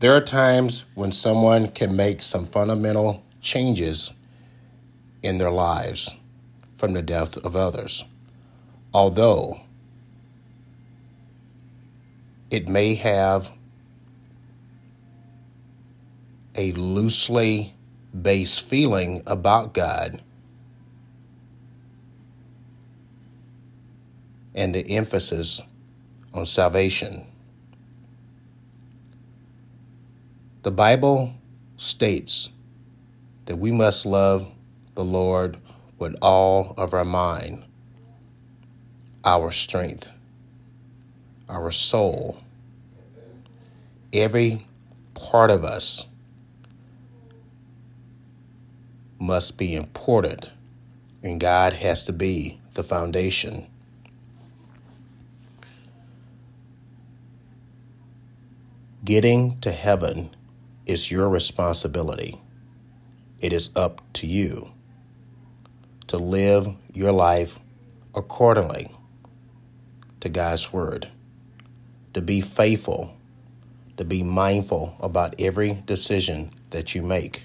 There are times when someone can make some fundamental changes in their lives from the death of others. Although it may have a loosely based feeling about God and the emphasis on salvation. The Bible states that we must love the Lord with all of our mind, our strength, our soul, every part of us must be important, and God has to be the foundation. Getting to heaven is your responsibility. It is up to you to live your life accordingly to God's Word, to be faithful, to be mindful about every decision that you make.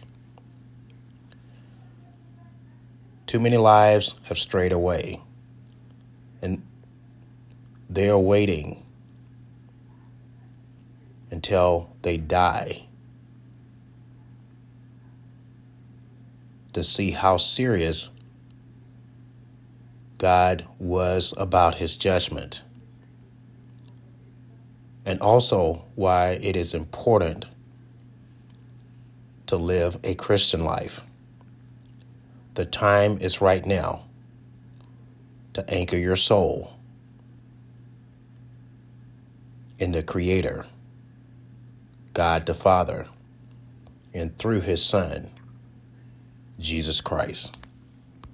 Too many lives have strayed away, and they are waiting until they die to see how serious God was about his judgment, and also why it is important to live a Christian life. The time is right now to anchor your soul in the Creator, God the Father, and through His Son, Jesus Christ.